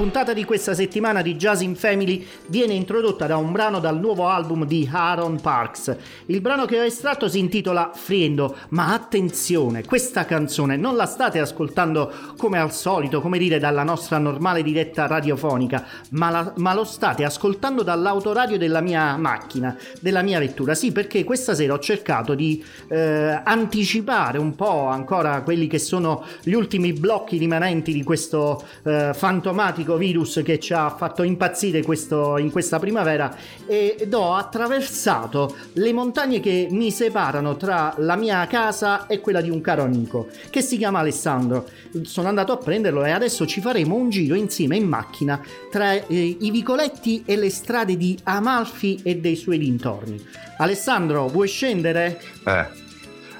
Puntata di questa settimana di Jazz in Family viene introdotta da un brano dal nuovo album di Aaron Parks. Il brano che ho estratto si intitola Friendo, ma attenzione, questa canzone non la state ascoltando come al solito, come dire dalla nostra normale diretta radiofonica, ma, la, ma lo state ascoltando dall'autoradio della mia macchina, della mia vettura. Sì, perché questa sera ho cercato di eh, anticipare un po' ancora quelli che sono gli ultimi blocchi rimanenti di questo eh, fantomatico drammatico virus che ci ha fatto impazzire questo, in questa primavera ed ho attraversato le montagne che mi separano tra la mia casa e quella di un caro amico che si chiama Alessandro. Sono andato a prenderlo e adesso ci faremo un giro insieme in macchina tra eh, i vicoletti e le strade di Amalfi e dei suoi dintorni. Alessandro, vuoi scendere? Eh.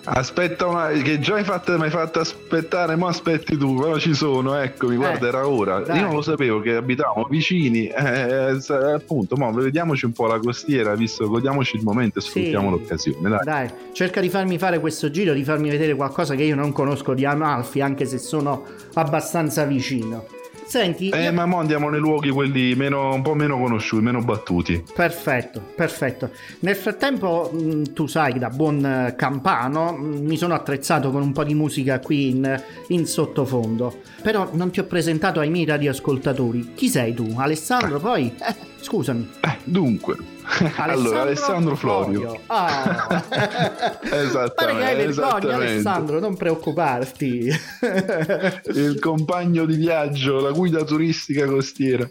Aspetta, una, che già hai fatto, mi hai fatto aspettare, ma aspetti tu, però ci sono, eccomi, guarda, eh, era ora. Dai. Io non lo sapevo che abitavamo vicini, eh, eh, appunto, ma vediamoci un po' la costiera, visto, godiamoci il momento e sfruttiamo sì. l'occasione. Dai. dai, cerca di farmi fare questo giro, di farmi vedere qualcosa che io non conosco di Amalfi, anche se sono abbastanza vicino. Senti, eh, io... ma mo andiamo nei luoghi quelli meno, un po' meno conosciuti, meno battuti. Perfetto, perfetto. Nel frattempo, mm, tu sai, da buon eh, campano, mm, mi sono attrezzato con un po' di musica qui in, in sottofondo. Però non ti ho presentato ai miei radioascoltatori. Chi sei tu? Alessandro, eh. poi? Eh, scusami. Eh, dunque, Alessandro allora, Alessandro Florio. Florio. Ah. esattamente. Pare che hai vergogna, Alessandro, non preoccuparti. Il compagno di viaggio, la guida turistica costiera.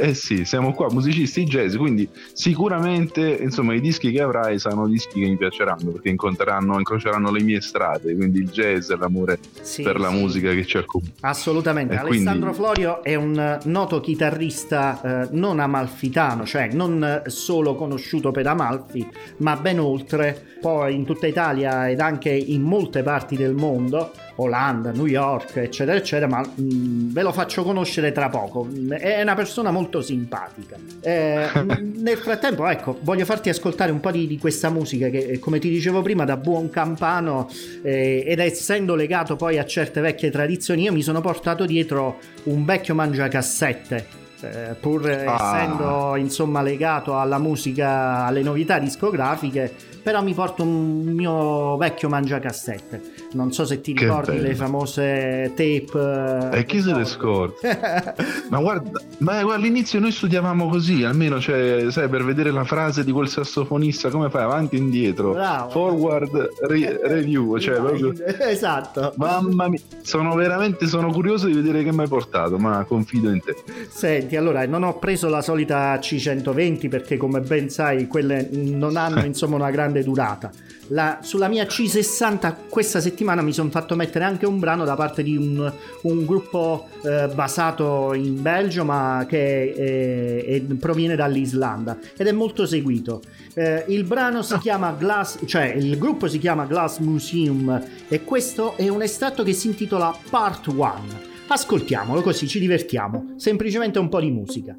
Eh sì, siamo qua, musicisti jazz, quindi sicuramente insomma i dischi che avrai saranno dischi che mi piaceranno perché incontreranno, incroceranno le mie strade, quindi il jazz e l'amore sì, per la musica che ci accomuna. Assolutamente. E Alessandro quindi... Florio è un noto chitarrista eh, non amalfitano, cioè non solo solo conosciuto per Amalfi, ma ben oltre, poi in tutta Italia ed anche in molte parti del mondo, Olanda, New York, eccetera, eccetera, ma mh, mm, ve lo faccio conoscere tra poco. È una persona molto simpatica. Eh, nel frattempo, ecco, voglio farti ascoltare un po' di, di questa musica che, come ti dicevo prima, da buon campano eh, ed essendo legato poi a certe vecchie tradizioni, io mi sono portato dietro un vecchio mangiacassette eh, pur ah. essendo insomma legato alla musica, alle novità discografiche, però mi porto un mio vecchio mangiacassette. Non so se ti che ricordi bello. le famose tape. E chi se le scorda? ma guarda, ma guarda, all'inizio noi studiavamo così, almeno cioè, sai, per vedere la frase di quel sassofonista, come fai avanti e indietro, Bravo. forward re- review, cioè proprio... Esatto. Mamma mia, sono veramente sono curioso di vedere che mi hai portato, ma confido in te. Senti, allora, non ho preso la solita C120 perché come ben sai, quelle non hanno insomma una grande grande durata. La, sulla mia C60 questa settimana mi sono fatto mettere anche un brano da parte di un, un gruppo eh, basato in Belgio ma che è, è, proviene dall'Islanda ed è molto seguito. Eh, il brano si chiama Glass, cioè il gruppo si chiama Glass Museum e questo è un estratto che si intitola Part 1. Ascoltiamolo così ci divertiamo, semplicemente un po' di musica.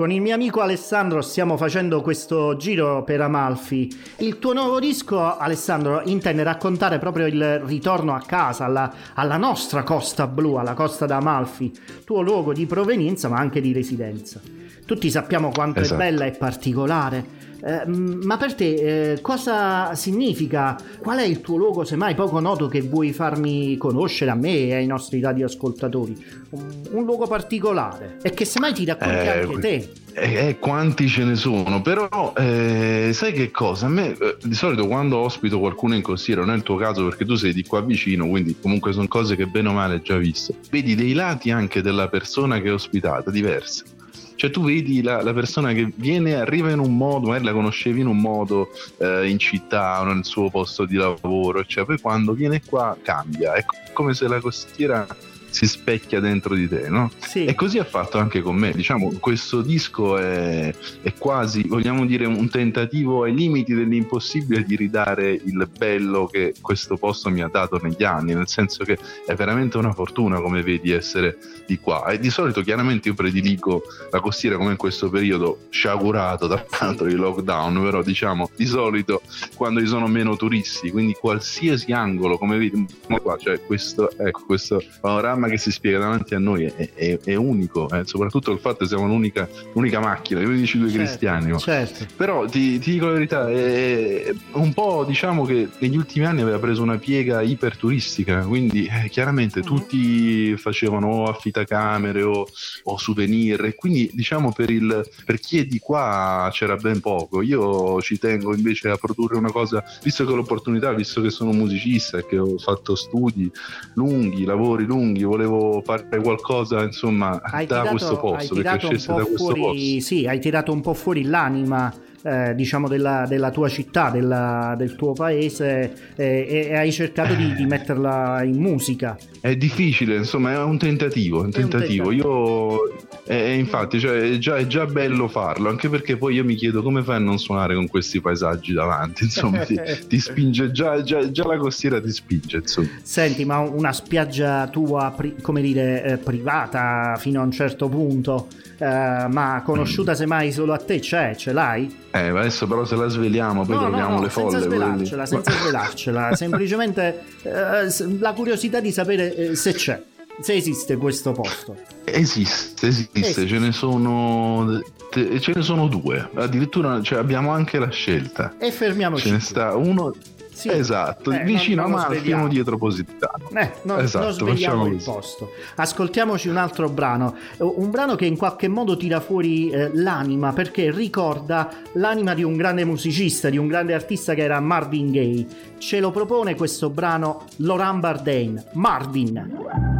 Con il mio amico Alessandro stiamo facendo questo giro per Amalfi. Il tuo nuovo disco, Alessandro, intende raccontare proprio il ritorno a casa, alla, alla nostra costa blu, alla costa d'Amalfi, tuo luogo di provenienza ma anche di residenza. Tutti sappiamo quanto esatto. è bella e particolare eh, ma per te eh, cosa significa? Qual è il tuo luogo, semmai poco noto, che vuoi farmi conoscere a me e ai nostri radioascoltatori? Un, un luogo particolare e che semmai ti racconti eh, anche te. Eh, eh, quanti ce ne sono, però eh, sai che cosa? A me di solito quando ospito qualcuno in costiera, non è il tuo caso perché tu sei di qua vicino, quindi comunque sono cose che bene o male hai già visto. Vedi dei lati anche della persona che è ospitata diversi cioè tu vedi la, la, persona che viene, arriva in un modo, magari la conoscevi in un modo eh, in città o nel suo posto di lavoro, cioè poi quando viene qua cambia, è come se la costiera si specchia dentro di te, no? Sì. E così ha fatto anche con me. Diciamo, questo disco è, è, quasi, vogliamo dire, un tentativo ai limiti dell'impossibile di ridare il bello che questo posto mi ha dato negli anni, nel senso che è veramente una fortuna, come vedi, essere di qua. E di solito, chiaramente, io prediligo la costiera come in questo periodo sciagurato da tanto di lockdown, però diciamo, di solito quando ci sono meno turisti, quindi qualsiasi angolo, come vedi, qua, cioè questo, ecco, questo panorama dramma che si spiega davanti a noi è, è, è unico, eh? soprattutto il fatto che siamo l'unica, l'unica macchina, gli unici due certo, cristiani. Certo. Però ti, ti, dico la verità, è un po' diciamo che negli ultimi anni aveva preso una piega iperturistica, quindi eh, chiaramente mm-hmm. tutti facevano o affitacamere o, o souvenir, e quindi diciamo per, il, per chi è di qua c'era ben poco. Io ci tengo invece a produrre una cosa, visto che ho l'opportunità, visto che sono musicista e che ho fatto studi lunghi, lavori lunghi, volevo fare qualcosa insomma hai da tirato, questo posto che crescesse da questo fuori, posto. sì hai tirato un po' fuori l'anima eh, diciamo della, della, tua città della, del tuo paese eh, e, hai cercato di, di, metterla in musica è difficile insomma è un tentativo, un tentativo. Un tentativo. io e infatti cioè, è, già, è, già, bello farlo anche perché poi io mi chiedo come fai a non suonare con questi paesaggi davanti insomma ti, ti, spinge già, già, già, la costiera ti spinge insomma. senti ma una spiaggia tua come dire eh, privata fino a un certo punto eh, ma conosciuta semmai solo a te c'è, ce l'hai? Eh, adesso però se la sveliamo poi no, troviamo no, no, le folle. Senza svelarcela, quindi... senza svelarcela, semplicemente eh, la curiosità di sapere eh, se c'è, se esiste questo posto. Esiste, esiste, esiste. ce ne sono ce ne sono due, addirittura cioè, abbiamo anche la scelta. E fermiamoci. Ce ne sta uno, sì. Esatto, eh, vicino non, non a Martino dietro Positano. Eh, non, esatto, non svegliamo il posto. Ascoltiamoci un altro brano, un brano che in qualche modo tira fuori eh, l'anima perché ricorda l'anima di un grande musicista, di un grande artista che era Marvin Gaye. Ce lo propone questo brano Laurent Bardain, Marvin.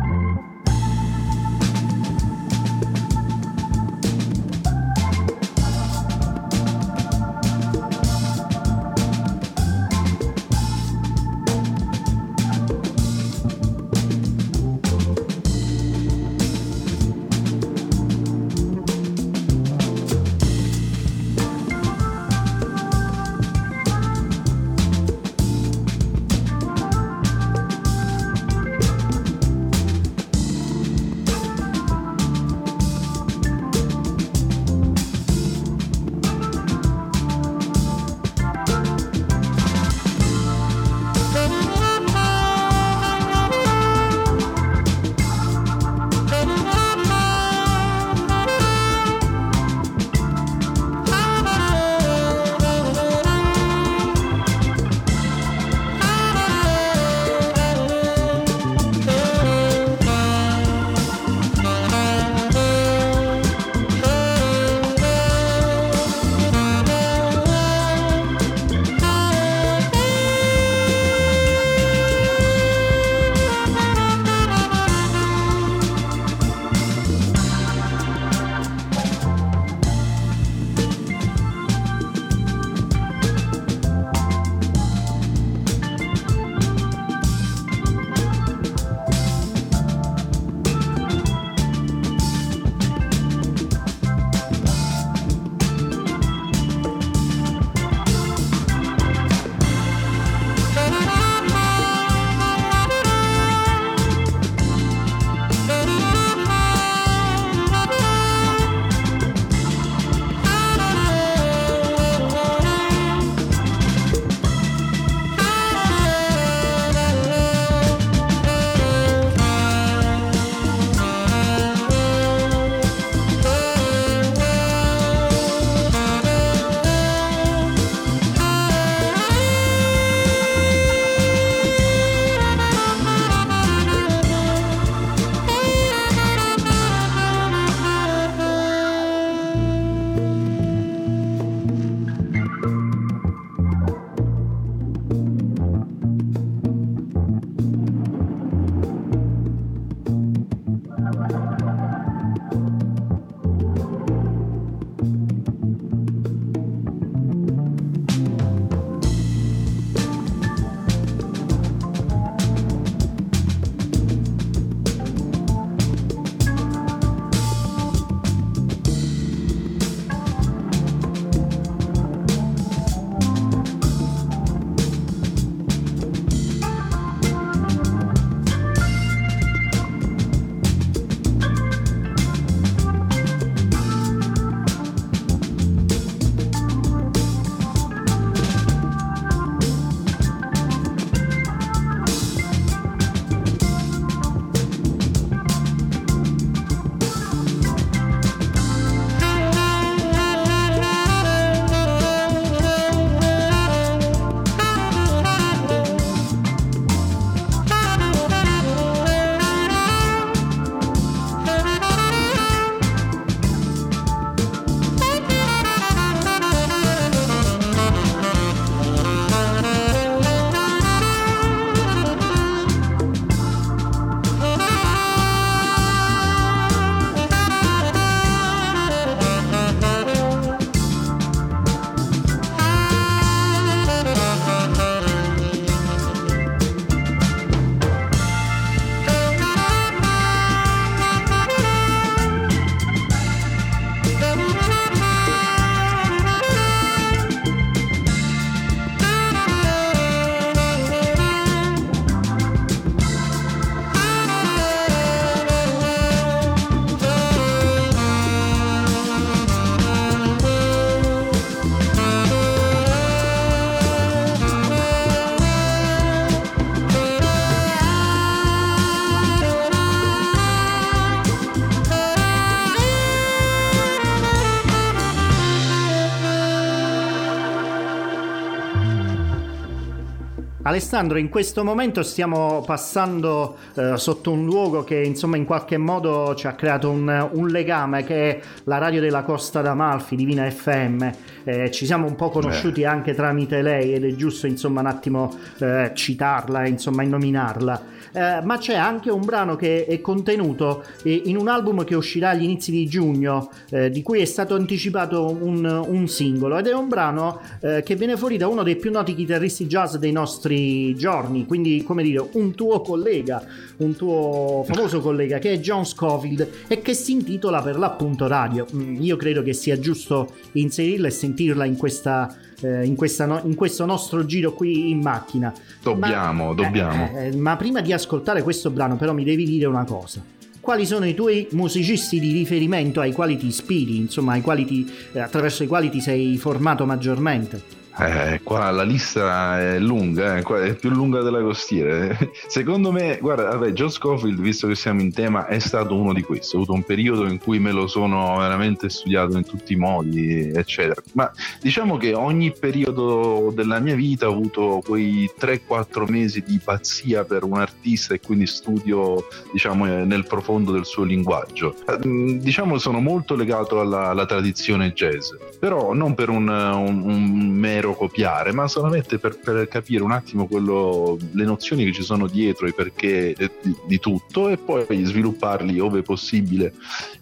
Alessandro, in questo momento stiamo passando eh, sotto un luogo che insomma in qualche modo ci ha creato un, un legame che è la radio della Costa d'Amalfi, Divina FM. Eh, ci siamo un po' conosciuti Beh. anche tramite lei ed è giusto insomma un attimo eh, citarla, insomma nominarla. Eh, ma c'è anche un brano che è contenuto eh, in un album che uscirà agli inizi di giugno, eh, di cui è stato anticipato un, un singolo ed è un brano eh, che viene fuori da uno dei più noti chitarristi jazz dei nostri giorni, quindi come dire un tuo collega, un tuo famoso collega che è John Scofield e che si intitola per l'appunto Radio. Mm, io credo che sia giusto inserirla e sentirla in questa eh, in, no- in, questo nostro giro qui in macchina. Dobbiamo, ma, dobbiamo. Eh, eh, ma prima di ascoltare questo brano, però, mi devi dire una cosa. Quali sono i tuoi musicisti di riferimento ai quali ti ispiri, insomma, ti, eh, attraverso i quali ti sei formato maggiormente? Eh, qua la lista è lunga, eh, è più lunga della costiera. Secondo me, guarda, vabbè, John Scofield, visto che siamo in tema, è stato uno di questi. Ho avuto un periodo in cui me lo sono veramente studiato in tutti i modi, eccetera. Ma diciamo che ogni periodo della mia vita ho avuto quei 3-4 mesi di pazzia per un artista e quindi studio, diciamo, eh, nel profondo del suo linguaggio. Mm, diciamo, sono molto legato alla, alla tradizione jazz, però non per un, un, un mero mero copiare, ma solamente per, per capire un attimo quello, le nozioni che ci sono dietro e perché di, di, tutto e poi svilupparli ove possibile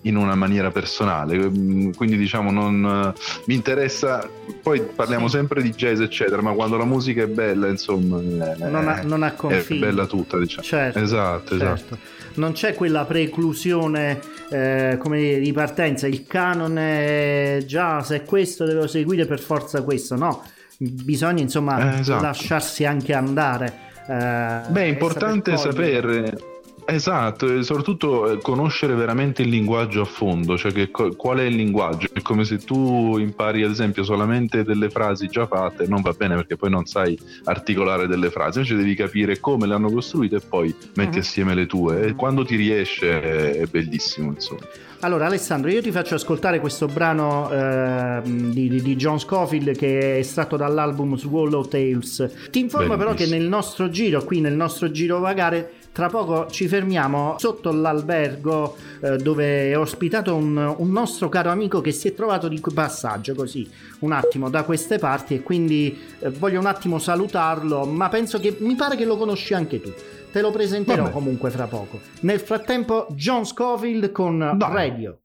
in una maniera personale. Mm, quindi diciamo non mi interessa, poi parliamo sempre di jazz eccetera, ma quando la musica è bella insomma non ha, non ha confini. È bella tutta diciamo. Certo, esatto, certo. esatto. Non c'è quella preclusione eh, come dire, di partenza, il canone jazz è questo, devo seguire per forza questo, no, bisogna insomma eh, esatto. lasciarsi anche andare. Eh, Beh, è importante sapere Esatto, e soprattutto eh, conoscere veramente il linguaggio a fondo, cioè che, qual è il linguaggio. È come se tu impari, ad esempio, solamente delle frasi già fatte, non va bene perché poi non sai articolare delle frasi, invece devi capire come le hanno costruite e poi metti uh-huh. assieme le tue. E quando ti riesce è bellissimo, insomma. Allora Alessandro, io ti faccio ascoltare questo brano eh, di, di, John Scofield che è estratto dall'album Swallow Tales. Ti informo Bellissimo. però che nel nostro giro, qui nel nostro giro vagare, tra poco ci fermiamo sotto l'albergo eh, dove è ospitato un, un, nostro caro amico che si è trovato di passaggio così un attimo da queste parti e quindi eh, voglio un attimo salutarlo, ma penso che mi pare che lo conosci anche tu. Te lo presenterò Vabbè. comunque fra poco. Nel frattempo John Scofield con no. Radio.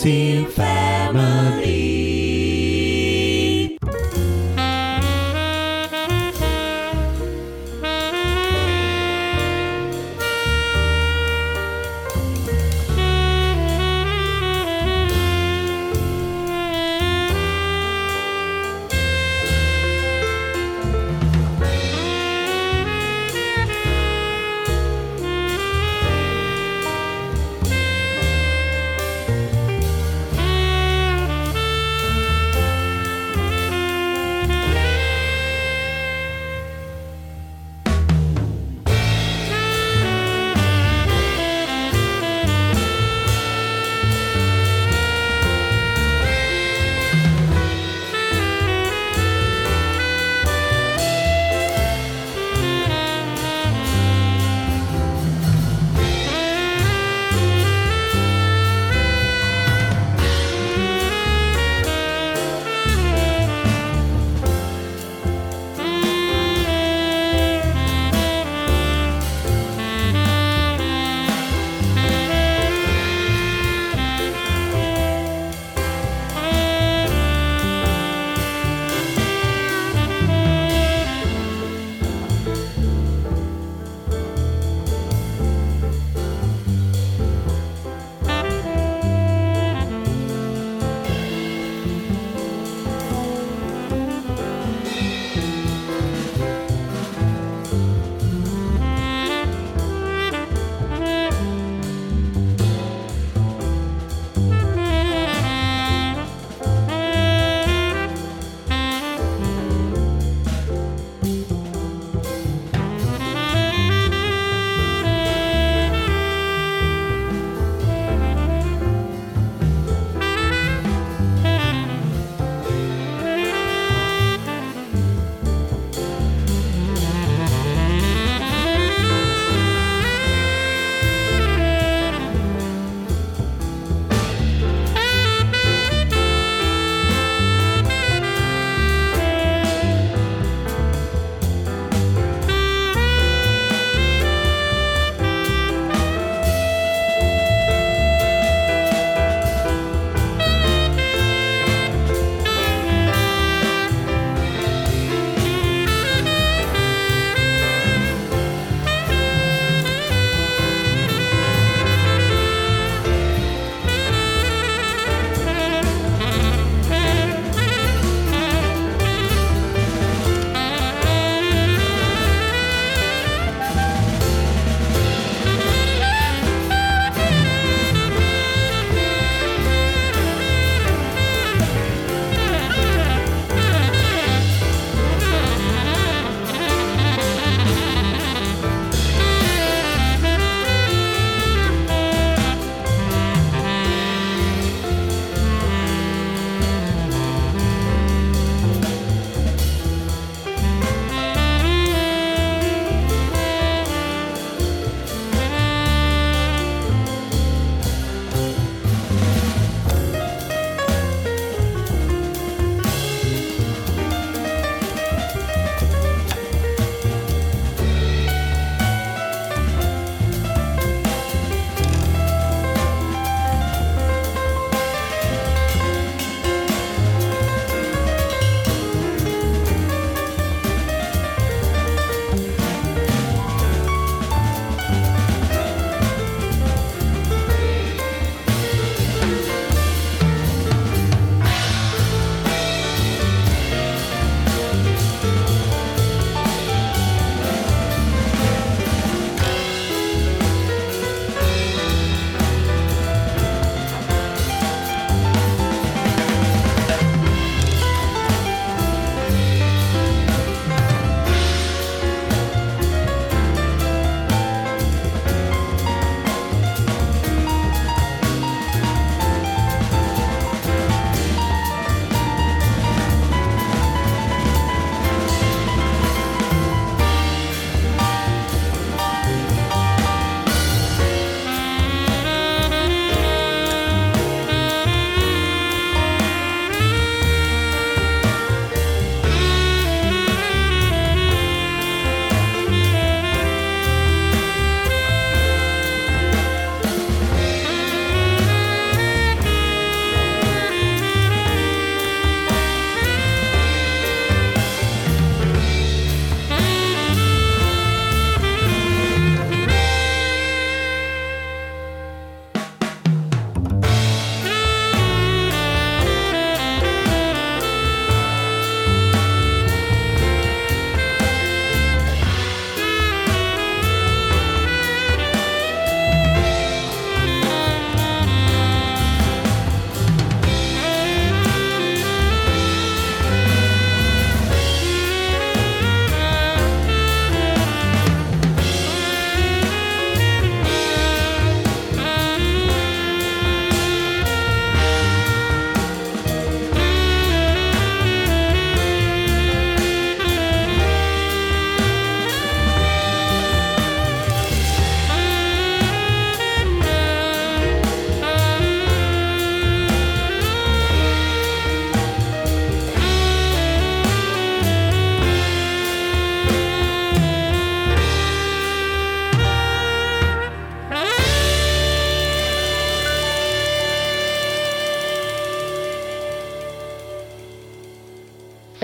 Jazzy Family.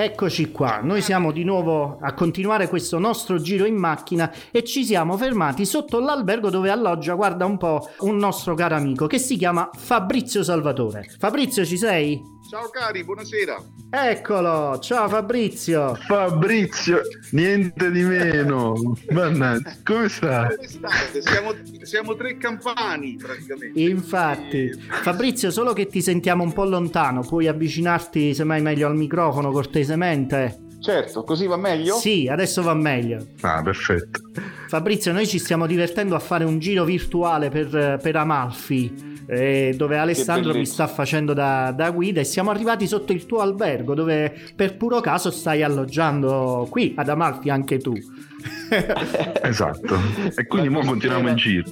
Eccoci qua, noi siamo di nuovo a continuare questo nostro giro in macchina e ci siamo fermati sotto l'albergo dove alloggia, guarda un po', un nostro caro amico che si chiama Fabrizio Salvatore. Fabrizio ci sei? Ciao cari, buonasera. Eccolo, ciao Fabrizio. Fabrizio, niente di meno. Mannaggia, come stai? Come state? Siamo, siamo tre campani praticamente. Infatti, Fabrizio, solo che ti sentiamo un po' lontano, puoi avvicinarti semmai meglio al microfono cortesemente? Certo, così va meglio? Sì, adesso va meglio. Ah, perfetto. Fabrizio, noi ci stiamo divertendo a fare un giro virtuale per, per Amalfi. Eh, dove Alessandro mi sta facendo da, da guida e siamo arrivati sotto il tuo albergo dove per puro caso stai alloggiando qui ad Amalfi anche tu. Esatto. E quindi ora continuiamo in giro.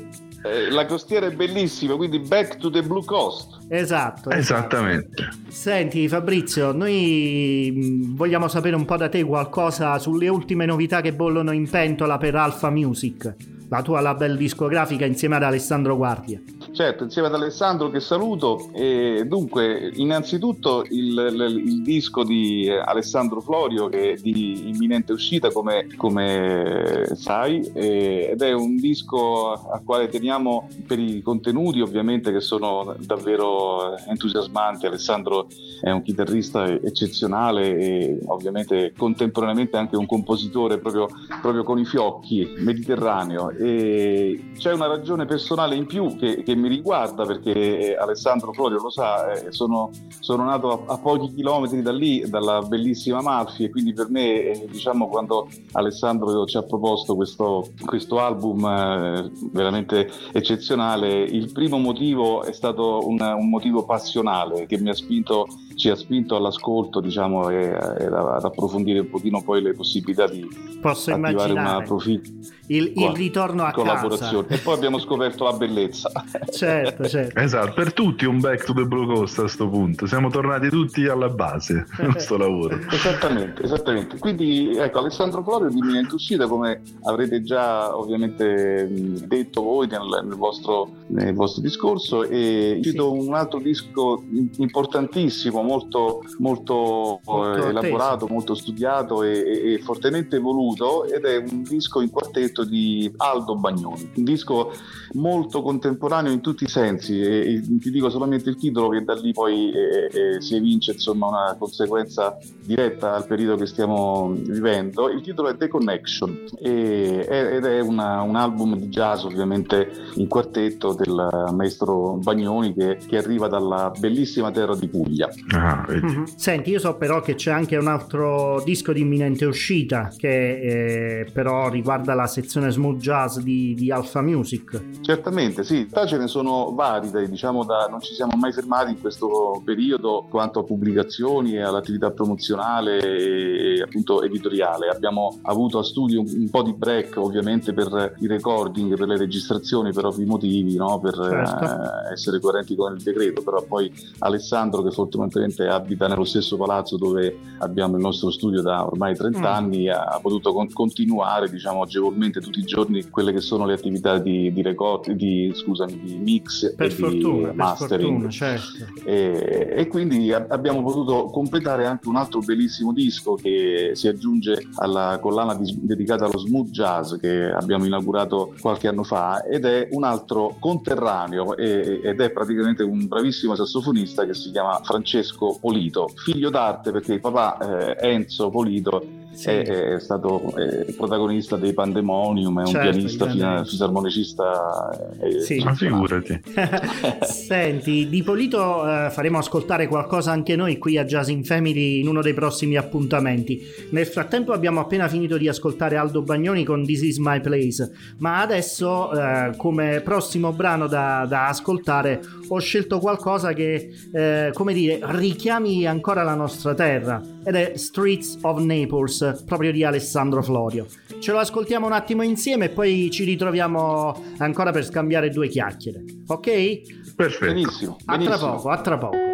Eh, la costiera è bellissima, quindi back to the Blue Coast. esatto. Esattamente. Senti Fabrizio, noi mh, vogliamo sapere un po' da te qualcosa sulle ultime novità che bollono in pentola per Alpha Music, la tua label discografica insieme ad Alessandro Guardia. Certo, insieme ad Alessandro che saluto. E dunque, innanzitutto il, il- il disco di Alessandro Florio che è di imminente uscita, come, come sai, eh, ed è un disco al quale teniamo per i contenuti ovviamente che sono davvero entusiasmanti. Alessandro è un chitarrista eccezionale e ovviamente contemporaneamente anche un compositore proprio, proprio con i fiocchi, mediterraneo. E c'è una ragione personale in più che, che mi riguarda perché eh, Alessandro Florio lo sa, eh, sono, sono nato a, a pochi chilometri da lì, dalla bellissima Amalfi e quindi per me eh, diciamo quando Alessandro ci ha proposto questo, questo album eh, veramente eccezionale, il primo motivo è stato un, un motivo passionale che mi ha spinto ci ha spinto all'ascolto diciamo e, e ad approfondire un pochino poi le possibilità di Posso attivare una immaginare profi- il, il ritorno a collaborazione casa. e poi abbiamo scoperto la bellezza Certo, certo. Esatto, per tutti un back to the Blue Coast a questo punto. Siamo tornati tutti alla base di questo lavoro. Esattamente, esattamente. Quindi ecco, Alessandro Florio di Imminente Uscita, come avrete già ovviamente detto voi nel, nel vostro, nel vostro discorso, e Sì. cito un altro disco in- importantissimo, molto, molto, Molto eh, elaborato, molto studiato e, e- fortemente voluto, ed è un disco in quartetto di Aldo Bagnoni, un disco molto contemporaneo in tutti i sensi e, e ti dico solamente il titolo che da lì poi eh, eh, si evince insomma una conseguenza diretta al periodo che stiamo vivendo. Il titolo è The Connection e- ed è una- un album di jazz ovviamente in quartetto del maestro Bagnoni che, che arriva dalla bellissima terra di Puglia. Ah, vedi. Mhm. Senti, io so però che c'è anche un altro disco di imminente uscita che eh, però riguarda la sezione smooth jazz di, di Alpha Music. Certamente, sì, in realtà ce ne sono vari, dai, diciamo da, non ci siamo mai fermati in questo periodo quanto a pubblicazioni e all'attività promozionale e, e appunto editoriale. Abbiamo avuto a studio un, un po' di break ovviamente per i recording, per le registrazioni, per ovvi motivi, no? per Certo. eh, essere coerenti con il decreto, però poi Alessandro che fortunatamente abita nello stesso palazzo dove abbiamo il nostro studio da ormai 30 Mm. anni ha potuto con- continuare diciamo agevolmente tutti i giorni quelle che sono le attività di, di record, di, scusami, di mix Per e fortuna, di per mastering. fortuna, certo. E, e quindi a- abbiamo potuto completare anche un altro bellissimo disco che si aggiunge alla collana di- dedicata allo smooth jazz che abbiamo inaugurato qualche anno fa ed è un altro conterraneo e- ed è praticamente un bravissimo sassofonista che si chiama Francesco Polito, figlio d'arte perché il papà eh, Enzo Polito Sì. è, è stato eh, protagonista dei Pandemonium, è un Certo, pianista, il fina- fisarmonicista. eh, Sì. Ma figurati. Senti, di Polito eh, faremo ascoltare qualcosa anche noi qui a Jazz in Family in uno dei prossimi appuntamenti. Nel frattempo abbiamo appena finito di ascoltare Aldo Bagnoni con This Is My Place, ma adesso eh, come prossimo brano da, da ascoltare ho scelto qualcosa che, eh, come dire, richiami ancora la nostra terra ed è Streets of Naples, proprio di Alessandro Florio. Ce lo ascoltiamo un attimo insieme e poi ci ritroviamo ancora per scambiare due chiacchiere. Ok? Perfetto. Benissimo, A tra poco, a tra poco.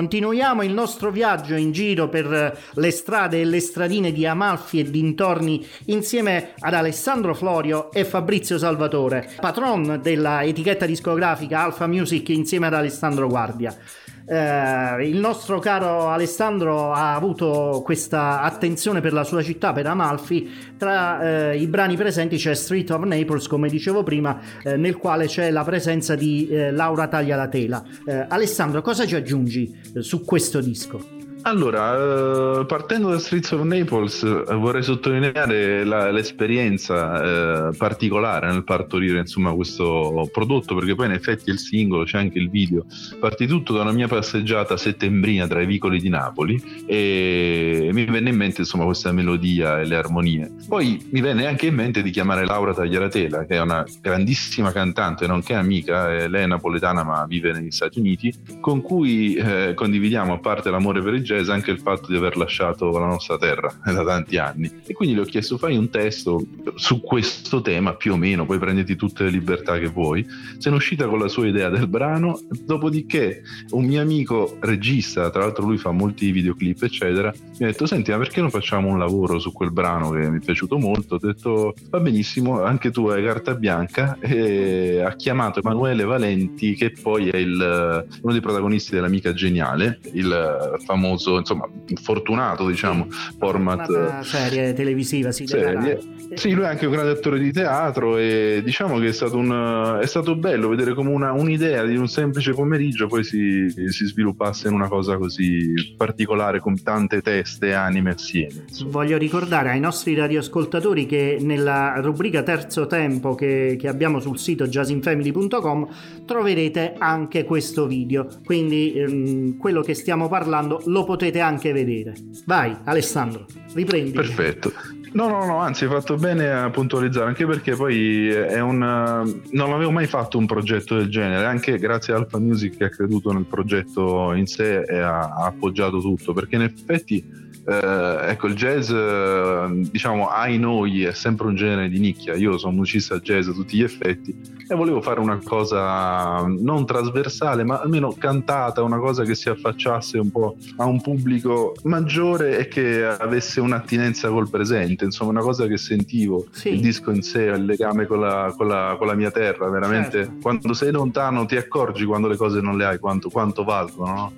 Continuiamo il nostro viaggio in giro per le strade e le stradine di Amalfi e dintorni insieme ad Alessandro Florio e Fabrizio Salvatore, patron della etichetta discografica Alfa Music insieme ad Alessandro Guardia. Eh, il nostro caro Alessandro ha avuto questa attenzione per la sua città, per Amalfi. Tra eh, i brani presenti c'è Street of Naples, come dicevo prima, eh, nel quale c'è la presenza di eh, Laura Taglialatela. Eh, Alessandro, cosa ci aggiungi su questo disco? Allora, eh, partendo da Streets of Naples, eh, vorrei sottolineare la, l'esperienza eh, particolare nel partorire insomma, questo prodotto, perché poi in effetti il singolo, c'è anche il video. Partì tutto da una mia passeggiata settembrina tra i vicoli di Napoli e mi venne in mente insomma, questa melodia e le armonie. Poi mi venne anche in mente di chiamare Laura Tagliaratela, che è una grandissima cantante, nonché amica, lei è napoletana ma vive negli Stati Uniti, con cui eh, condividiamo a parte l'amore per il jazz anche il fatto di aver lasciato la nostra terra da tanti anni. E quindi le ho chiesto fai un testo su questo tema più o meno poi prenditi tutte le libertà che vuoi. Se ne è uscita con la sua idea del brano dopodiché un mio amico regista tra l'altro lui fa molti videoclip eccetera mi ha detto senti ma perché non facciamo un lavoro su quel brano che mi è piaciuto molto? Ho detto va benissimo anche tu hai carta bianca. E ha chiamato Emanuele Valenti che poi è il, uno dei protagonisti dell'Amica Geniale il famoso famoso, insomma, fortunato, diciamo, format. Una serie televisiva, sì, serie. Sì, lui è anche un grande attore di teatro e diciamo che è stato, un, è stato bello vedere come una, un'idea di un semplice pomeriggio poi si, si, sviluppasse in una cosa così particolare con tante teste e anime assieme. Insomma. Voglio ricordare ai nostri radioascoltatori che nella rubrica Terzo Tempo che, che abbiamo sul sito jazzinfamily.com troverete anche questo video, quindi ehm, quello che stiamo parlando lo potete anche vedere. Vai Alessandro, riprendi. Perfetto. No, no, no, anzi hai fatto bene a puntualizzare, anche perché poi è un... non avevo mai fatto un progetto del genere, anche grazie a Alpha Music che ha creduto nel progetto in sé e ha, ha appoggiato tutto, perché in effetti eh, ecco il jazz eh, diciamo ai noi è sempre un genere di nicchia io sono musicista jazz a tutti gli effetti e volevo fare una cosa non trasversale ma almeno cantata una cosa che si affacciasse un po' a un pubblico maggiore e che avesse un'attinenza col presente insomma una cosa che sentivo sì. il disco in sé il legame con la, con la, con la mia terra veramente certo. quando sei lontano ti accorgi quando le cose non le hai quanto, quanto valgono no?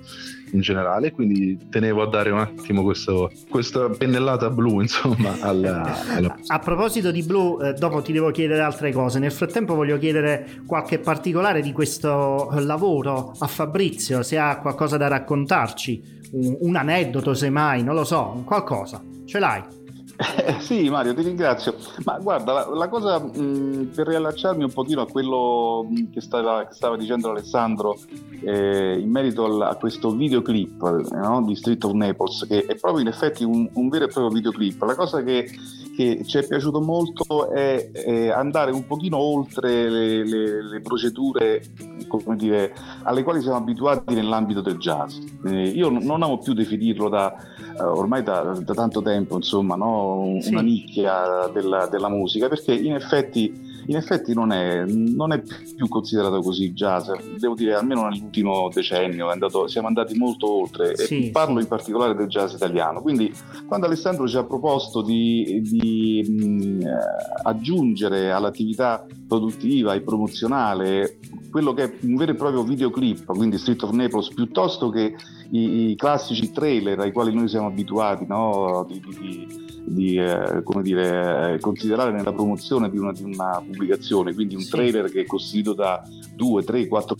In generale, quindi tenevo a dare un attimo questo, questa pennellata blu, insomma, alla, alla... A proposito di blu, eh, dopo ti devo chiedere altre cose. Nel frattempo voglio chiedere qualche particolare di questo lavoro a Fabrizio, se ha qualcosa da raccontarci, un, un aneddoto semmai, non lo so, qualcosa. Ce l'hai? Eh, sì, Mario, ti ringrazio. Ma guarda, la, la cosa mh, per riallacciarmi un pochino a quello che stava, che stava dicendo Alessandro eh, in merito al, a questo videoclip no, di Street of Naples, che è proprio in effetti un, un vero e proprio videoclip. La cosa che, che ci è piaciuto molto è, è, andare un pochino oltre le, le, le procedure dire, alle quali siamo abituati nell'ambito del jazz. Eh, io non amo più definirlo da eh, ormai da, da, tanto tempo, insomma, no? una sì. nicchia della, della, musica, perché in effetti, in effetti non, è, non, è, più considerato così jazz, devo dire almeno nell'ultimo decennio andato, siamo andati molto oltre, sì, parlo sì. in particolare del jazz italiano. Quindi quando Alessandro ci ha proposto di, di mh, aggiungere all'attività produttiva e promozionale quello che è un vero e proprio videoclip, quindi Street of Naples, piuttosto che i, i classici trailer ai quali noi siamo abituati no? di, di, di eh, dire, eh, considerare nella promozione di una, di una, pubblicazione, quindi un trailer che è costituito da due, tre, quattro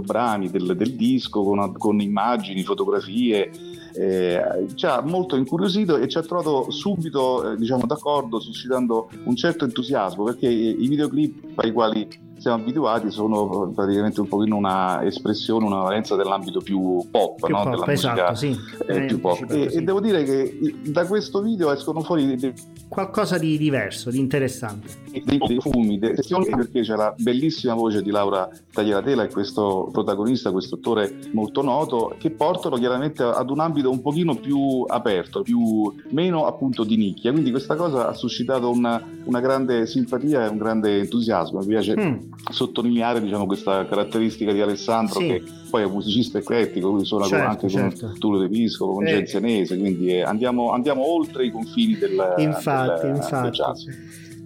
brani del, del disco con, con, immagini, fotografie. Eh, ci ha molto incuriosito e ci ha trovato subito eh, diciamo, d'accordo suscitando un certo entusiasmo perché i videoclip ai quali siamo abituati sono praticamente un pochino una espressione, una valenza dell'ambito più pop, più no? pop della esatto, musica sì. eh, più pop. E, e, devo dire che da questo video escono fuori dei, qualcosa di diverso, di interessante. Dei, dei fumi, delle perché c'è la bellissima voce di Laura Tagliatela e questo protagonista, questo attore molto noto, che portano chiaramente ad un ambito un pochino più aperto, più, meno appunto di nicchia. Quindi questa cosa ha suscitato una, una grande simpatia e un grande entusiasmo. Mi piace mm sottolineare diciamo, questa caratteristica di Alessandro Sì. che poi è un musicista eclettico, lui suona Certo, anche certo. con Tullio De Pisco, con Eh. Genzenese, quindi eh, andiamo, andiamo oltre i confini del, Infatti, del- del infatti. jazz.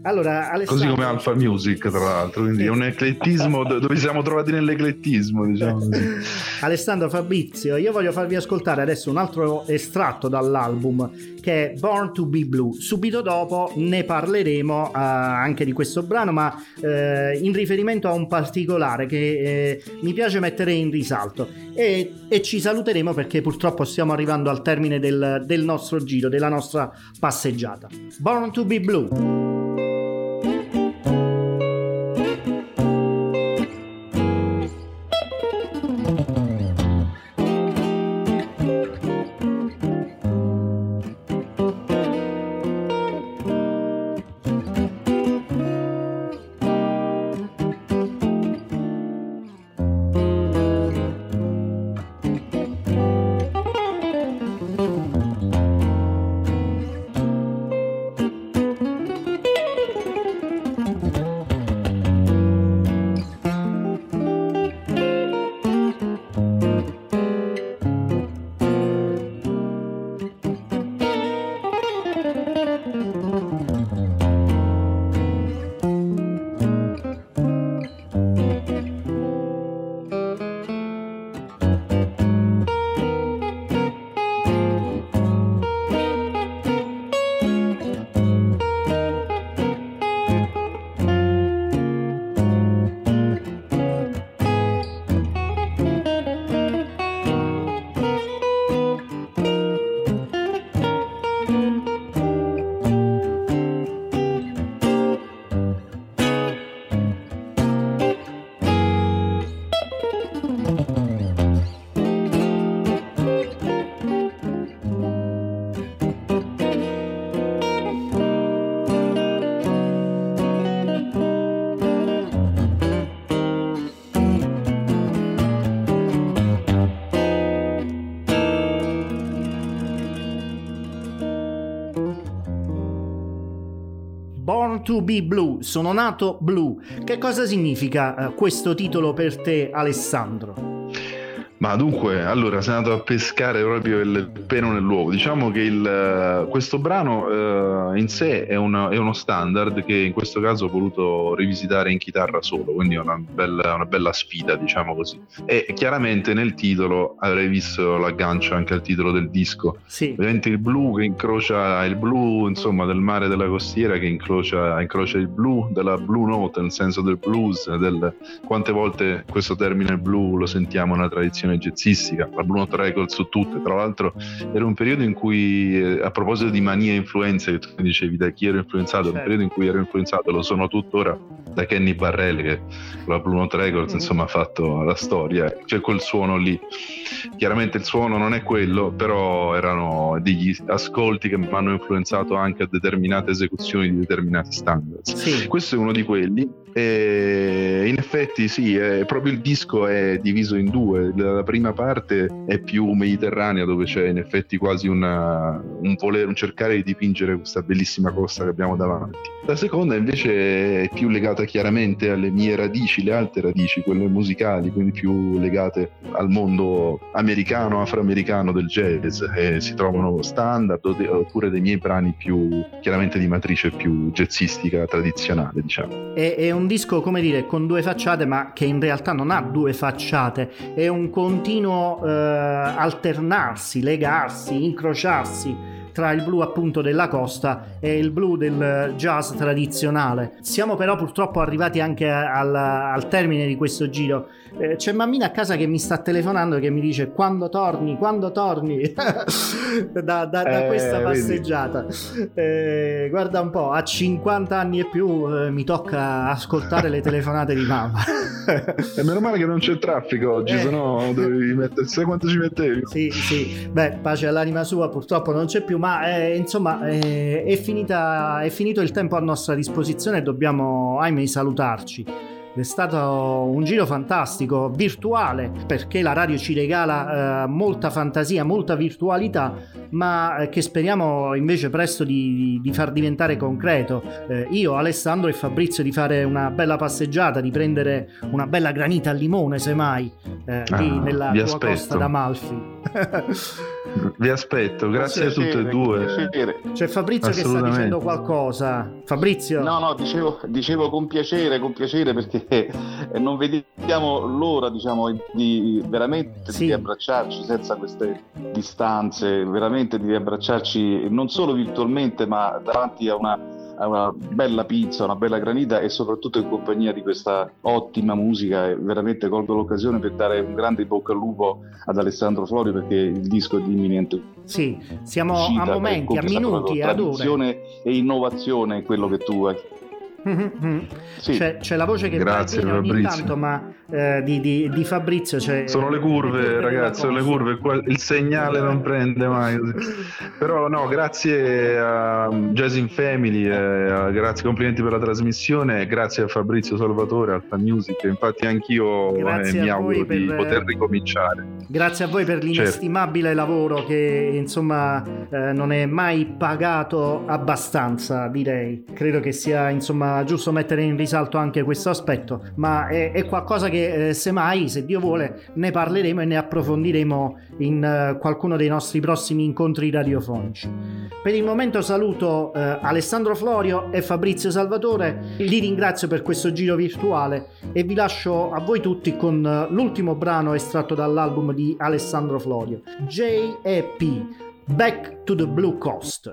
Allora, Alessandro, Così come Alfa Music, tra l'altro, quindi è un eclettismo do- dove siamo trovati nell'eclettismo, diciamo. Alessandro Fabrizio, io voglio farvi ascoltare adesso un altro estratto dall'album che è Born to Be Blue. Subito dopo ne parleremo eh, anche di questo brano, ma eh, in riferimento a un particolare che eh, mi piace mettere in risalto. E, e ci saluteremo perché purtroppo stiamo arrivando al termine del, del nostro giro, della nostra passeggiata. Born to Be Blue. Born to be Blue, sono nato blu. Che cosa significa eh, questo titolo per te, Alessandro? Ma dunque, allora sei andato a pescare proprio il pelo nell'uovo. Diciamo che il, eh, questo brano eh, in sé è, una- è uno standard che in questo caso ho voluto rivisitare in chitarra solo, quindi è una bella, una bella sfida, diciamo così. E chiaramente nel titolo avrei visto l'aggancio anche al titolo del disco. Sì, Ovviamente il blu che incrocia il blu, insomma, del mare della costiera che incrocia, incrocia il blu della blue note, nel senso del blues, del quante volte questo termine blu lo sentiamo nella tradizione jazzistica, la Blue Note Records su tutte. Tra l'altro era un periodo in cui, eh, a proposito di mania e influenze, che tu mi dicevi da chi ero influenzato, Certo. un periodo in cui ero influenzato, lo sono tuttora da Kenny Barrell che con la Blue Note Records Mhm. insomma ha fatto la storia, c'è quel suono lì. Chiaramente il suono non è quello, però erano degli ascolti che mi hanno influenzato anche a determinate esecuzioni di determinati standards. sì. Questo è uno di quelli. E in effetti, sì, è- proprio il disco è diviso in due. La prima parte è più mediterranea, dove c'è in effetti quasi una- un voler, un cercare di dipingere questa bellissima costa che abbiamo davanti. La seconda invece è più legata chiaramente alle mie radici, le alte radici, quelle musicali, quindi più legate al mondo americano, afroamericano del jazz. E si trovano standard oppure dei miei brani più chiaramente di matrice più jazzistica tradizionale, diciamo. È, è un disco, come dire, con due facciate, ma che in realtà non ha due facciate, è un continuo eh, alternarsi, legarsi, incrociarsi tra il blu appunto della costa e il blu del jazz tradizionale. Siamo però purtroppo arrivati anche al, al termine di questo giro. Eh, c'è mammina a casa che mi sta telefonando e che mi dice quando torni, quando torni da, da- da Eh, questa passeggiata. Eh, guarda un po', a 50 anni e più eh, mi tocca ascoltare le telefonate di mamma. E meno male che non c'è traffico oggi, Eh. sennò dovevi mettere. Sai quanto ci mettevi? Sì, sì, beh, pace all'anima sua, purtroppo non c'è più, ma eh, insomma eh, è, finita, è finito il tempo a nostra disposizione e dobbiamo, ahimè, salutarci. È stato un giro fantastico, virtuale, perché la radio ci regala eh, molta fantasia, molta virtualità, ma eh, che speriamo invece presto di, di far diventare concreto. Eh, io, Alessandro e Fabrizio di fare una bella passeggiata, di prendere una bella granita al limone, semmai, eh, Ah, lì nella tua aspetto. costa d'Amalfi. Vi aspetto, grazie a tutte e due. piacere. C'è Fabrizio che sta dicendo qualcosa. Fabrizio, No, no, dicevo, dicevo con piacere, con piacere perché eh, non vediamo l'ora, diciamo, di veramente Sì. di abbracciarci senza queste distanze, veramente di abbracciarci non solo virtualmente, ma davanti a una, a una bella pizza, una bella granita e soprattutto in compagnia di questa ottima musica. E veramente colgo l'occasione per dare un grande bocca al lupo ad Alessandro Florio perché il disco è di imminente sì, siamo a momenti, a è minuti, ad ore. tradizione e innovazione in quello che tu hai. Sì. C'è, c'è la voce che Grazie, va bene ogni tanto, ma eh, di, di- di Fabrizio c'è... Sono le curve, ragazzi, sono le curve, il segnale non prende mai. Però no, grazie a Jazz in Family, eh, grazie, complimenti per la trasmissione, grazie a Fabrizio Salvatore, Alfa Music, infatti anch'io eh, mi auguro voi di per- poter ricominciare. Grazie a voi per Certo. l'inestimabile lavoro che insomma eh, non è mai pagato abbastanza, direi. Credo che sia insomma giusto mettere in risalto anche questo aspetto, ma è, è qualcosa che eh, semmai, se Dio vuole, ne parleremo e ne approfondiremo in eh, qualcuno dei nostri prossimi incontri radiofonici. Per il momento saluto eh, Alessandro Florio e Fabrizio Salvatore, li ringrazio per questo giro virtuale e vi lascio a voi tutti con eh, l'ultimo brano estratto dall'album di Alessandro Florio, J.E.P. Back to the Blue Coast.